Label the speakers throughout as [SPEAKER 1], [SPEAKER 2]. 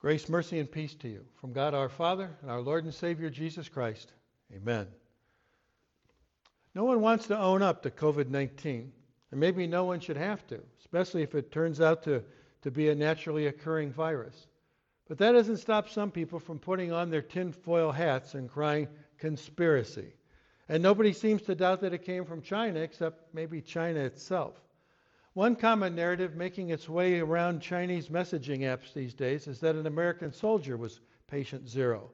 [SPEAKER 1] Grace, mercy, and peace to you from God our Father and our Lord and Savior Jesus Christ. Amen. No one wants to own up to COVID 19, and maybe no one should have to, especially if it turns out to, to be a naturally occurring virus. But that doesn't stop some people from putting on their tinfoil hats and crying, conspiracy. And nobody seems to doubt that it came from China, except maybe China itself. One common narrative making its way around Chinese messaging apps these days is that an American soldier was patient zero.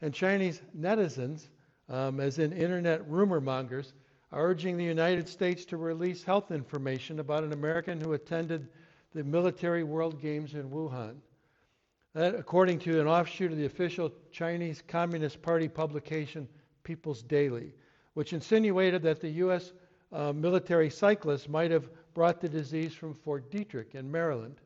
[SPEAKER 1] And Chinese netizens, um, as in internet rumor mongers, are urging the United States to release health information about an American who attended the Military World Games in Wuhan. That, according to an offshoot of the official Chinese Communist Party publication People's Daily, which insinuated that the U.S. Uh, military cyclist might have brought the disease from Fort Detrick in Maryland.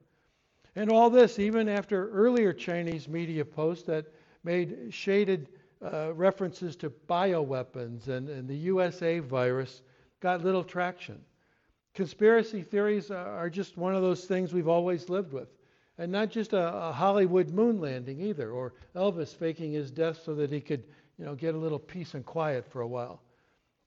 [SPEAKER 1] And all this, even after earlier Chinese media posts that made shaded uh, references to bioweapons and, and, the USA virus, got little traction. Conspiracy theories are just one of those things we've always lived with. And not just a, a Hollywood moon landing either, or Elvis faking his death so that he could you know, get a little peace and quiet for a while.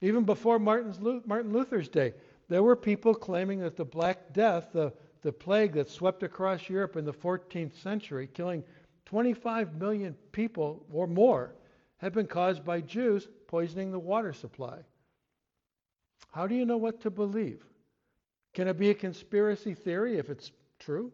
[SPEAKER 1] Even before Martin's, Martin Luther's day, there were people claiming that the Black Death, the, the plague that swept across Europe in the 14th century, killing 25 million people or more, had been caused by Jews poisoning the water supply. How do you know what to believe? Can it be a conspiracy theory if it's true?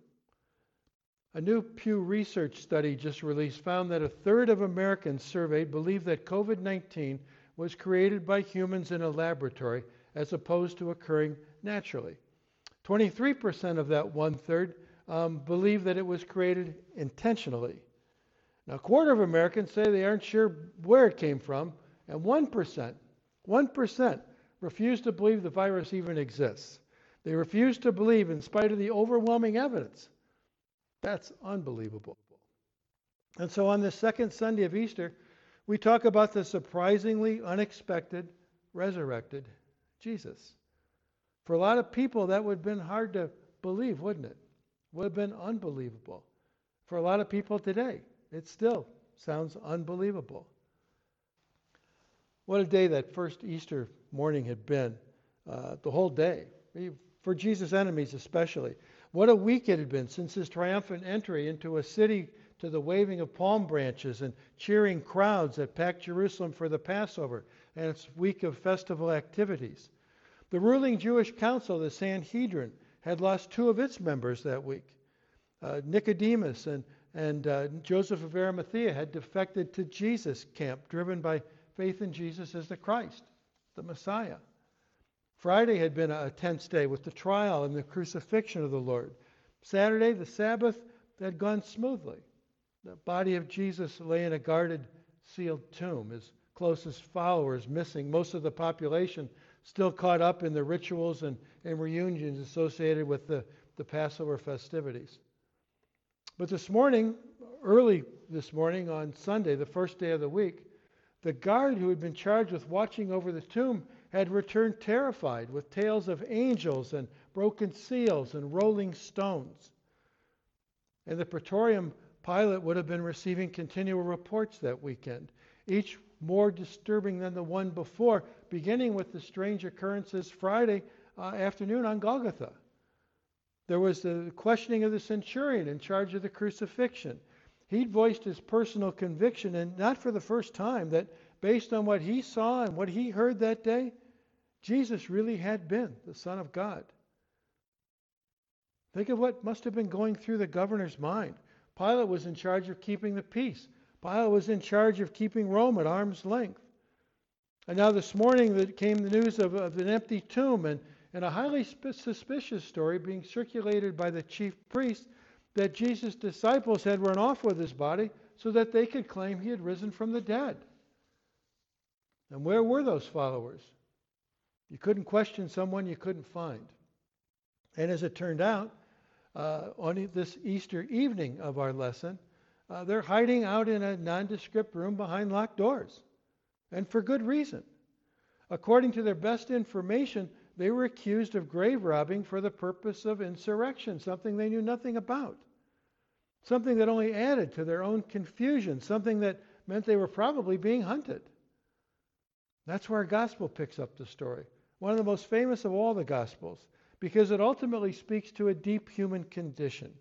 [SPEAKER 1] A new Pew Research study just released found that a third of Americans surveyed believe that COVID 19 was created by humans in a laboratory as opposed to occurring naturally. 23% of that one third um, believe that it was created intentionally. Now, a quarter of Americans say they aren't sure where it came from, and 1%, 1% refuse to believe the virus even exists. They refuse to believe in spite of the overwhelming evidence. That's unbelievable. And so on the second Sunday of Easter, we talk about the surprisingly unexpected resurrected Jesus. For a lot of people, that would have been hard to believe, wouldn't it? Would have been unbelievable. For a lot of people today, it still sounds unbelievable. What a day that first Easter morning had been, uh, the whole day, for Jesus' enemies especially. What a week it had been since his triumphant entry into a city to the waving of palm branches and cheering crowds that packed Jerusalem for the Passover and its week of festival activities. The ruling Jewish council, the Sanhedrin, had lost two of its members that week. Uh, Nicodemus and, and uh, Joseph of Arimathea had defected to Jesus' camp, driven by faith in Jesus as the Christ, the Messiah. Friday had been a tense day with the trial and the crucifixion of the Lord. Saturday, the Sabbath, had gone smoothly. The body of Jesus lay in a guarded, sealed tomb. His closest followers missing, most of the population still caught up in the rituals and, and reunions associated with the, the Passover festivities. But this morning, early this morning on Sunday, the first day of the week, the guard who had been charged with watching over the tomb had returned terrified with tales of angels and broken seals and rolling stones. And the praetorium, Pilate would have been receiving continual reports that weekend, each more disturbing than the one before, beginning with the strange occurrences Friday uh, afternoon on Golgotha. There was the questioning of the centurion in charge of the crucifixion. He'd voiced his personal conviction, and not for the first time, that based on what he saw and what he heard that day, Jesus really had been the Son of God. Think of what must have been going through the governor's mind. Pilate was in charge of keeping the peace. Pilate was in charge of keeping Rome at arm's length. And now this morning there came the news of, of an empty tomb and, and a highly suspicious story being circulated by the chief priest that Jesus' disciples had run off with his body so that they could claim he had risen from the dead. And where were those followers? You couldn't question someone you couldn't find. And as it turned out, uh, on this Easter evening of our lesson, uh, they're hiding out in a nondescript room behind locked doors and for good reason. According to their best information, they were accused of grave robbing for the purpose of insurrection, something they knew nothing about. something that only added to their own confusion, something that meant they were probably being hunted. That's where our gospel picks up the story. One of the most famous of all the gospels, because it ultimately speaks to a deep human condition.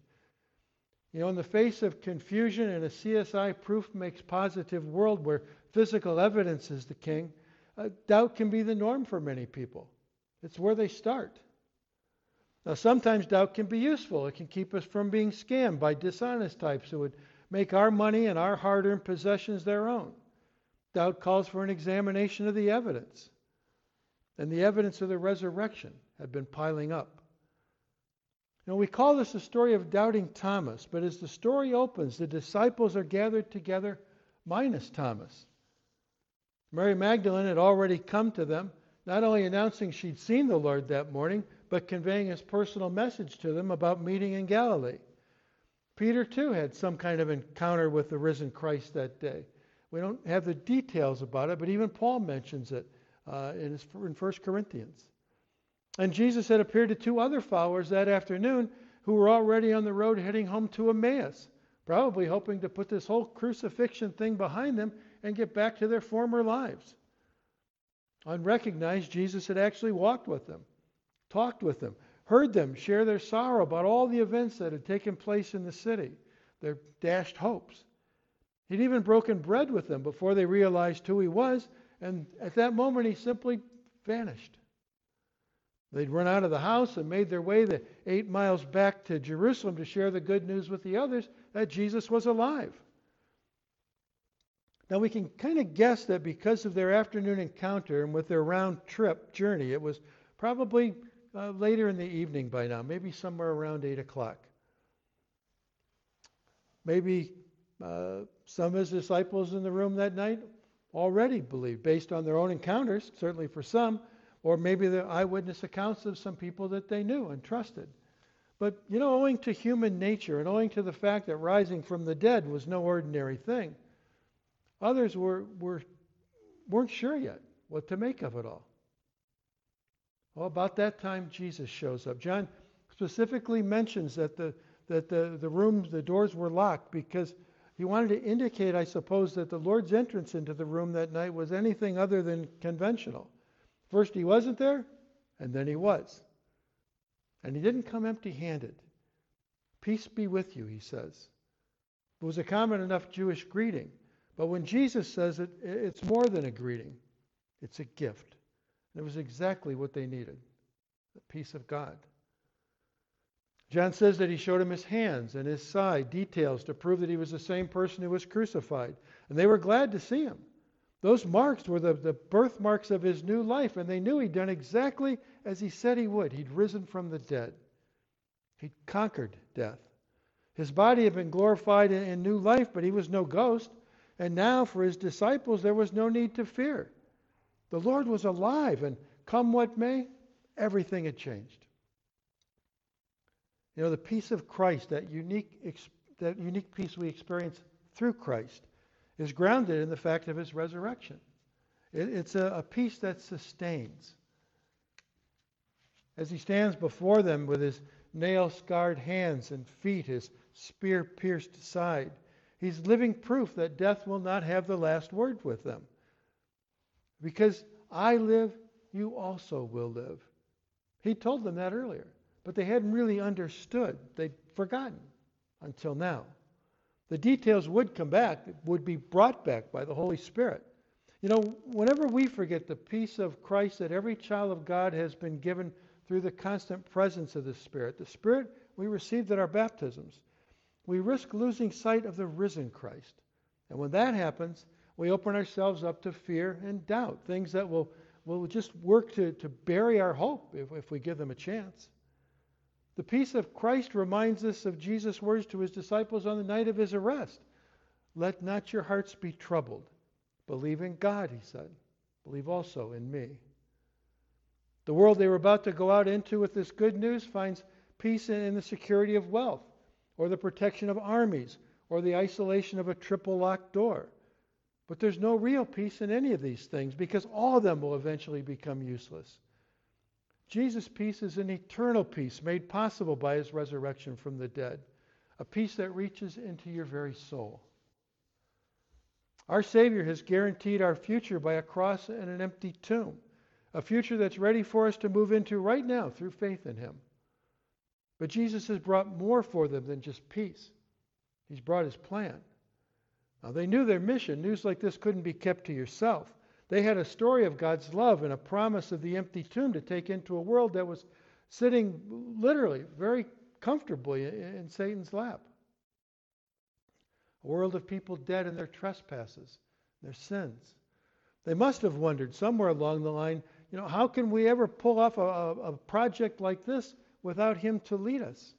[SPEAKER 1] You know, in the face of confusion and a CSI proof makes positive world where physical evidence is the king, uh, doubt can be the norm for many people. It's where they start. Now, sometimes doubt can be useful. It can keep us from being scammed by dishonest types who would make our money and our hard earned possessions their own. Doubt calls for an examination of the evidence. And the evidence of the resurrection had been piling up. Know, we call this the story of doubting Thomas, but as the story opens, the disciples are gathered together minus Thomas. Mary Magdalene had already come to them, not only announcing she'd seen the Lord that morning, but conveying his personal message to them about meeting in Galilee. Peter, too, had some kind of encounter with the risen Christ that day. We don't have the details about it, but even Paul mentions it uh, in, his, in 1 Corinthians. And Jesus had appeared to two other followers that afternoon who were already on the road heading home to Emmaus, probably hoping to put this whole crucifixion thing behind them and get back to their former lives. Unrecognized, Jesus had actually walked with them talked with them, heard them share their sorrow about all the events that had taken place in the city, their dashed hopes. He'd even broken bread with them before they realized who he was, and at that moment he simply vanished. They'd run out of the house and made their way the eight miles back to Jerusalem to share the good news with the others that Jesus was alive. Now we can kind of guess that because of their afternoon encounter and with their round trip journey, it was probably uh, later in the evening by now, maybe somewhere around 8 o'clock. Maybe uh, some of his disciples in the room that night already believed, based on their own encounters, certainly for some, or maybe the eyewitness accounts of some people that they knew and trusted. But, you know, owing to human nature and owing to the fact that rising from the dead was no ordinary thing, others were, were, weren't sure yet what to make of it all. Well, about that time, Jesus shows up. John specifically mentions that the that the, the rooms, the doors were locked because he wanted to indicate, I suppose, that the Lord's entrance into the room that night was anything other than conventional. First, he wasn't there, and then he was. And he didn't come empty handed. Peace be with you, he says. It was a common enough Jewish greeting. But when Jesus says it, it's more than a greeting, it's a gift. And it was exactly what they needed the peace of God. John says that he showed him his hands and his side, details to prove that he was the same person who was crucified. And they were glad to see him. Those marks were the, the birthmarks of his new life, and they knew he'd done exactly as he said he would. He'd risen from the dead, he'd conquered death. His body had been glorified in, in new life, but he was no ghost. And now, for his disciples, there was no need to fear. The Lord was alive, and come what may, everything had changed. You know, the peace of Christ, that unique, that unique peace we experience through Christ, is grounded in the fact of his resurrection. It, it's a, a peace that sustains. As he stands before them with his nail scarred hands and feet, his spear pierced side, he's living proof that death will not have the last word with them. Because I live, you also will live. He told them that earlier, but they hadn't really understood. They'd forgotten until now. The details would come back, would be brought back by the Holy Spirit. You know, whenever we forget the peace of Christ that every child of God has been given through the constant presence of the Spirit, the Spirit we received at our baptisms, we risk losing sight of the risen Christ. And when that happens, we open ourselves up to fear and doubt, things that will, will just work to, to bury our hope if, if we give them a chance. The peace of Christ reminds us of Jesus' words to his disciples on the night of his arrest. Let not your hearts be troubled. Believe in God, he said. Believe also in me. The world they were about to go out into with this good news finds peace in the security of wealth, or the protection of armies, or the isolation of a triple locked door. But there's no real peace in any of these things because all of them will eventually become useless. Jesus' peace is an eternal peace made possible by his resurrection from the dead, a peace that reaches into your very soul. Our Savior has guaranteed our future by a cross and an empty tomb, a future that's ready for us to move into right now through faith in Him. But Jesus has brought more for them than just peace, He's brought His plan. Now, they knew their mission. News like this couldn't be kept to yourself. They had a story of God's love and a promise of the empty tomb to take into a world that was sitting literally very comfortably in Satan's lap. A world of people dead in their trespasses, their sins. They must have wondered somewhere along the line, you know, how can we ever pull off a, a, project like this without him to lead us?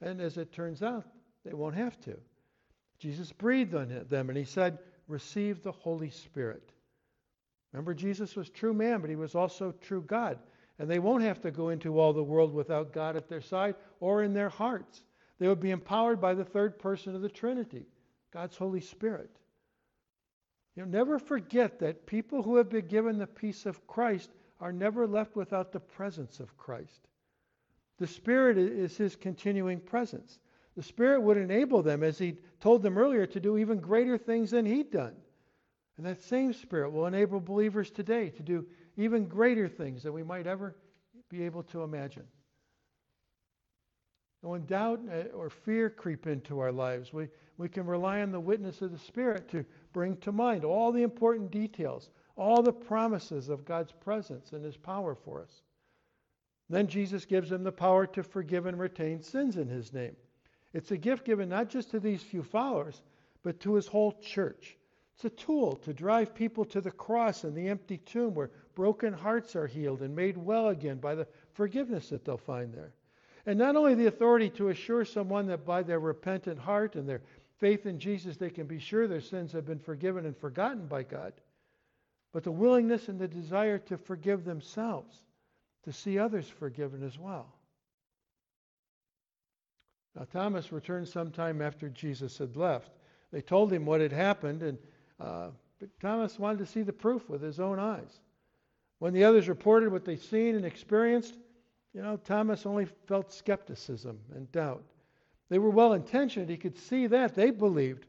[SPEAKER 1] And as it turns out, they won't have to. Jesus breathed on them and he said, Receive the Holy Spirit. Remember, Jesus was true man, but he was also true God. And they won't have to go into all the world without God at their side or in their hearts. They would be empowered by the third person of the Trinity, God's Holy Spirit. You know, never forget that people who have been given the peace of Christ are never left without the presence of Christ. The Spirit is his continuing presence. The Spirit would enable them, as he told them earlier, to do even greater things than he'd done. And that same Spirit will enable believers today to do even greater things than we might ever be able to imagine. And when doubt uh, or fear creep into our lives, we, we can rely on the witness of the Spirit to bring to mind all the important details, all the promises of God's presence and His power for us. Then Jesus gives them the power to forgive and retain sins in His name. It's a gift given not just to these few followers, but to His whole church. It's a tool to drive people to the cross and the empty tomb where broken hearts are healed and made well again by the forgiveness that they'll find there. And not only the authority to assure someone that by their repentant heart and their faith in Jesus they can be sure their sins have been forgiven and forgotten by God, but the willingness and the desire to forgive themselves, to see others forgiven as well. Now, Thomas returned sometime after Jesus had left. They told him what had happened, and uh, but Thomas wanted to see the proof with his own eyes. When the others reported what they'd seen and experienced, you know, Thomas only felt skepticism and doubt. They were well intentioned. He could see that. They believed,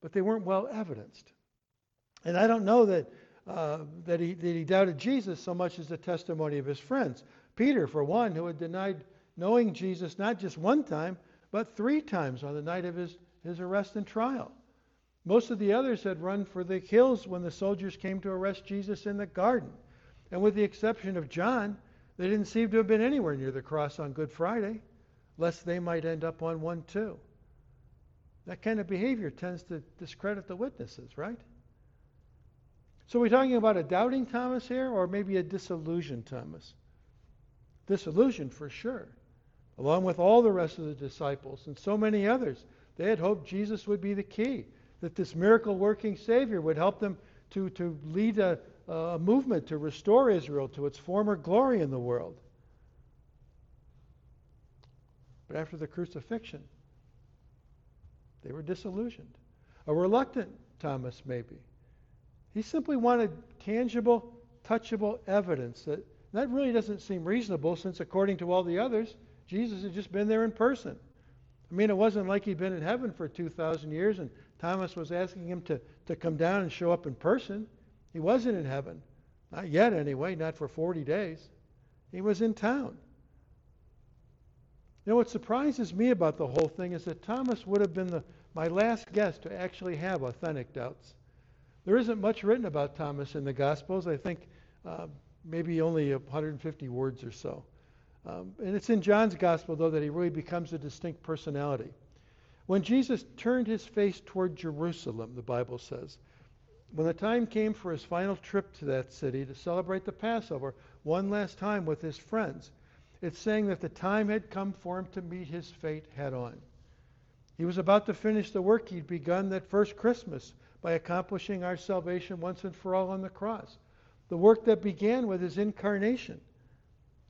[SPEAKER 1] but they weren't well evidenced. And I don't know that, uh, that, he, that he doubted Jesus so much as the testimony of his friends. Peter, for one, who had denied knowing Jesus not just one time, but three times on the night of his, his arrest and trial. Most of the others had run for the hills when the soldiers came to arrest Jesus in the garden. And with the exception of John, they didn't seem to have been anywhere near the cross on Good Friday, lest they might end up on one too. That kind of behavior tends to discredit the witnesses, right? So, we're talking about a doubting Thomas here, or maybe a disillusioned Thomas? Disillusioned for sure, along with all the rest of the disciples and so many others. They had hoped Jesus would be the key, that this miracle working Savior would help them to, to lead a, a movement to restore Israel to its former glory in the world. But after the crucifixion, they were disillusioned. A reluctant Thomas, maybe. He simply wanted tangible, touchable evidence that that really doesn't seem reasonable since, according to all the others, Jesus had just been there in person. I mean, it wasn't like he'd been in heaven for 2,000 years and Thomas was asking him to, to come down and show up in person. He wasn't in heaven. Not yet, anyway, not for 40 days. He was in town. You know, what surprises me about the whole thing is that Thomas would have been the, my last guest to actually have authentic doubts. There isn't much written about Thomas in the Gospels. I think uh, maybe only 150 words or so. Um, and it's in John's Gospel, though, that he really becomes a distinct personality. When Jesus turned his face toward Jerusalem, the Bible says, when the time came for his final trip to that city to celebrate the Passover one last time with his friends, it's saying that the time had come for him to meet his fate head on. He was about to finish the work he'd begun that first Christmas by accomplishing our salvation once and for all on the cross. The work that began with his incarnation,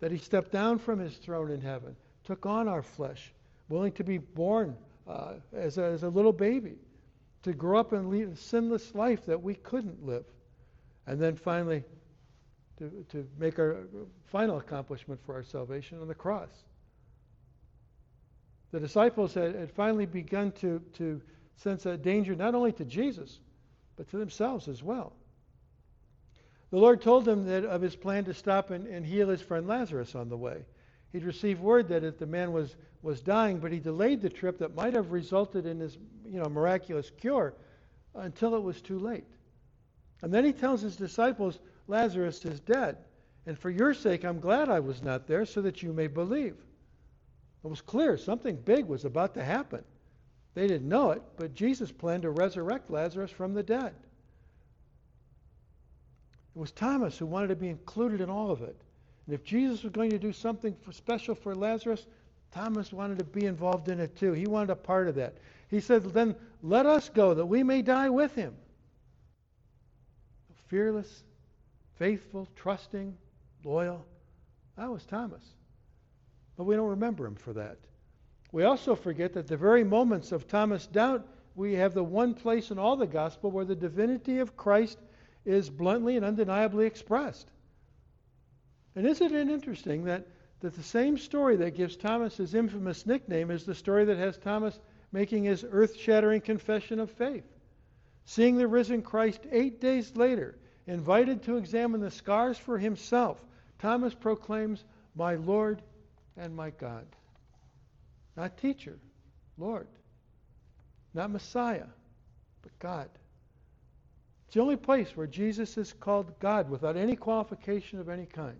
[SPEAKER 1] that he stepped down from his throne in heaven, took on our flesh, willing to be born uh, as, a, as a little baby, to grow up and lead a sinless life that we couldn't live. And then finally, to, to make our final accomplishment for our salvation on the cross. The disciples had, had finally begun to, to sense a danger not only to Jesus, but to themselves as well. The Lord told them that of his plan to stop and, and heal his friend Lazarus on the way. He'd received word that if the man was, was dying, but he delayed the trip that might have resulted in his you know, miraculous cure until it was too late. And then he tells his disciples, Lazarus is dead. And for your sake, I'm glad I was not there so that you may believe. It was clear something big was about to happen. They didn't know it, but Jesus planned to resurrect Lazarus from the dead. It was Thomas who wanted to be included in all of it. And if Jesus was going to do something for special for Lazarus, Thomas wanted to be involved in it too. He wanted a part of that. He said, Then let us go that we may die with him. Fearless, faithful, trusting, loyal. That was Thomas. But we don't remember him for that. We also forget that the very moments of Thomas' doubt, we have the one place in all the gospel where the divinity of Christ is bluntly and undeniably expressed. And isn't it interesting that, that the same story that gives Thomas his infamous nickname is the story that has Thomas making his earth shattering confession of faith? Seeing the risen Christ eight days later, invited to examine the scars for himself, Thomas proclaims, My Lord and my God. Not teacher, Lord. Not Messiah, but God. It's the only place where Jesus is called God without any qualification of any kind.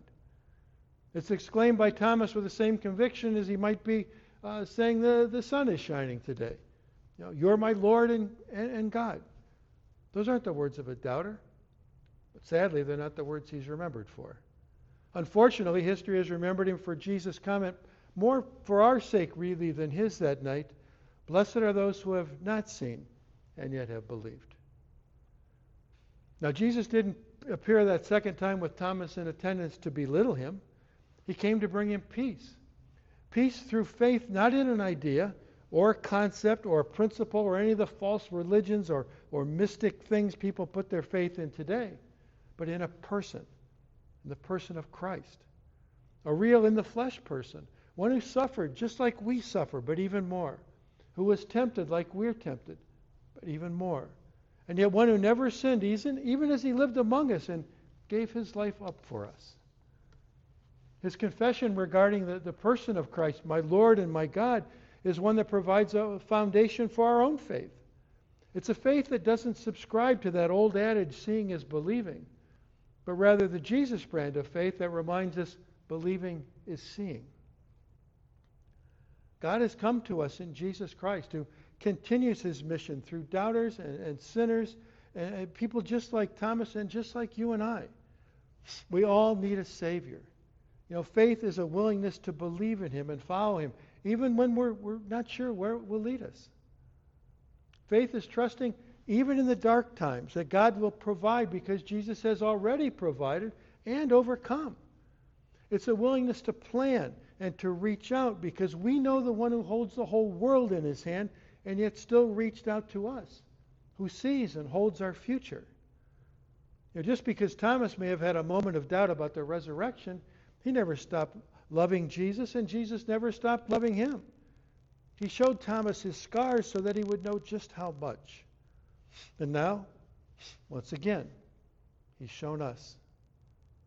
[SPEAKER 1] It's exclaimed by Thomas with the same conviction as he might be uh, saying the, the sun is shining today. You know, you're my Lord and, and, and God. Those aren't the words of a doubter. But sadly, they're not the words he's remembered for. Unfortunately, history has remembered him for Jesus' comment, more for our sake, really, than his that night. Blessed are those who have not seen and yet have believed. Now, Jesus didn't appear that second time with Thomas in attendance to belittle him. He came to bring him peace. Peace through faith, not in an idea or a concept or a principle or any of the false religions or, or mystic things people put their faith in today, but in a person, in the person of Christ. A real in the flesh person, one who suffered just like we suffer, but even more, who was tempted like we're tempted, but even more and yet one who never sinned, even as he lived among us and gave his life up for us. His confession regarding the, the person of Christ, my Lord and my God, is one that provides a foundation for our own faith. It's a faith that doesn't subscribe to that old adage, seeing is believing, but rather the Jesus brand of faith that reminds us believing is seeing. God has come to us in Jesus Christ, who continues his mission through doubters and, and sinners and, and people just like Thomas and just like you and I. We all need a Savior. You know, faith is a willingness to believe in Him and follow Him, even when we're, we're not sure where it will lead us. Faith is trusting, even in the dark times, that God will provide because Jesus has already provided and overcome. It's a willingness to plan and to reach out because we know the one who holds the whole world in His hand and yet still reached out to us, who sees and holds our future. Know, just because Thomas may have had a moment of doubt about the resurrection, he never stopped loving Jesus, and Jesus never stopped loving him. He showed Thomas his scars so that he would know just how much. And now, once again, he's shown us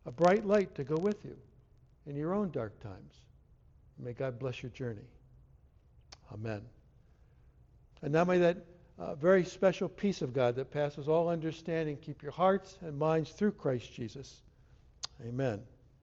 [SPEAKER 1] a bright light to go with you in your own dark times. May God bless your journey. Amen. And now may that uh, very special peace of God that passes all understanding keep your hearts and minds through Christ Jesus. Amen.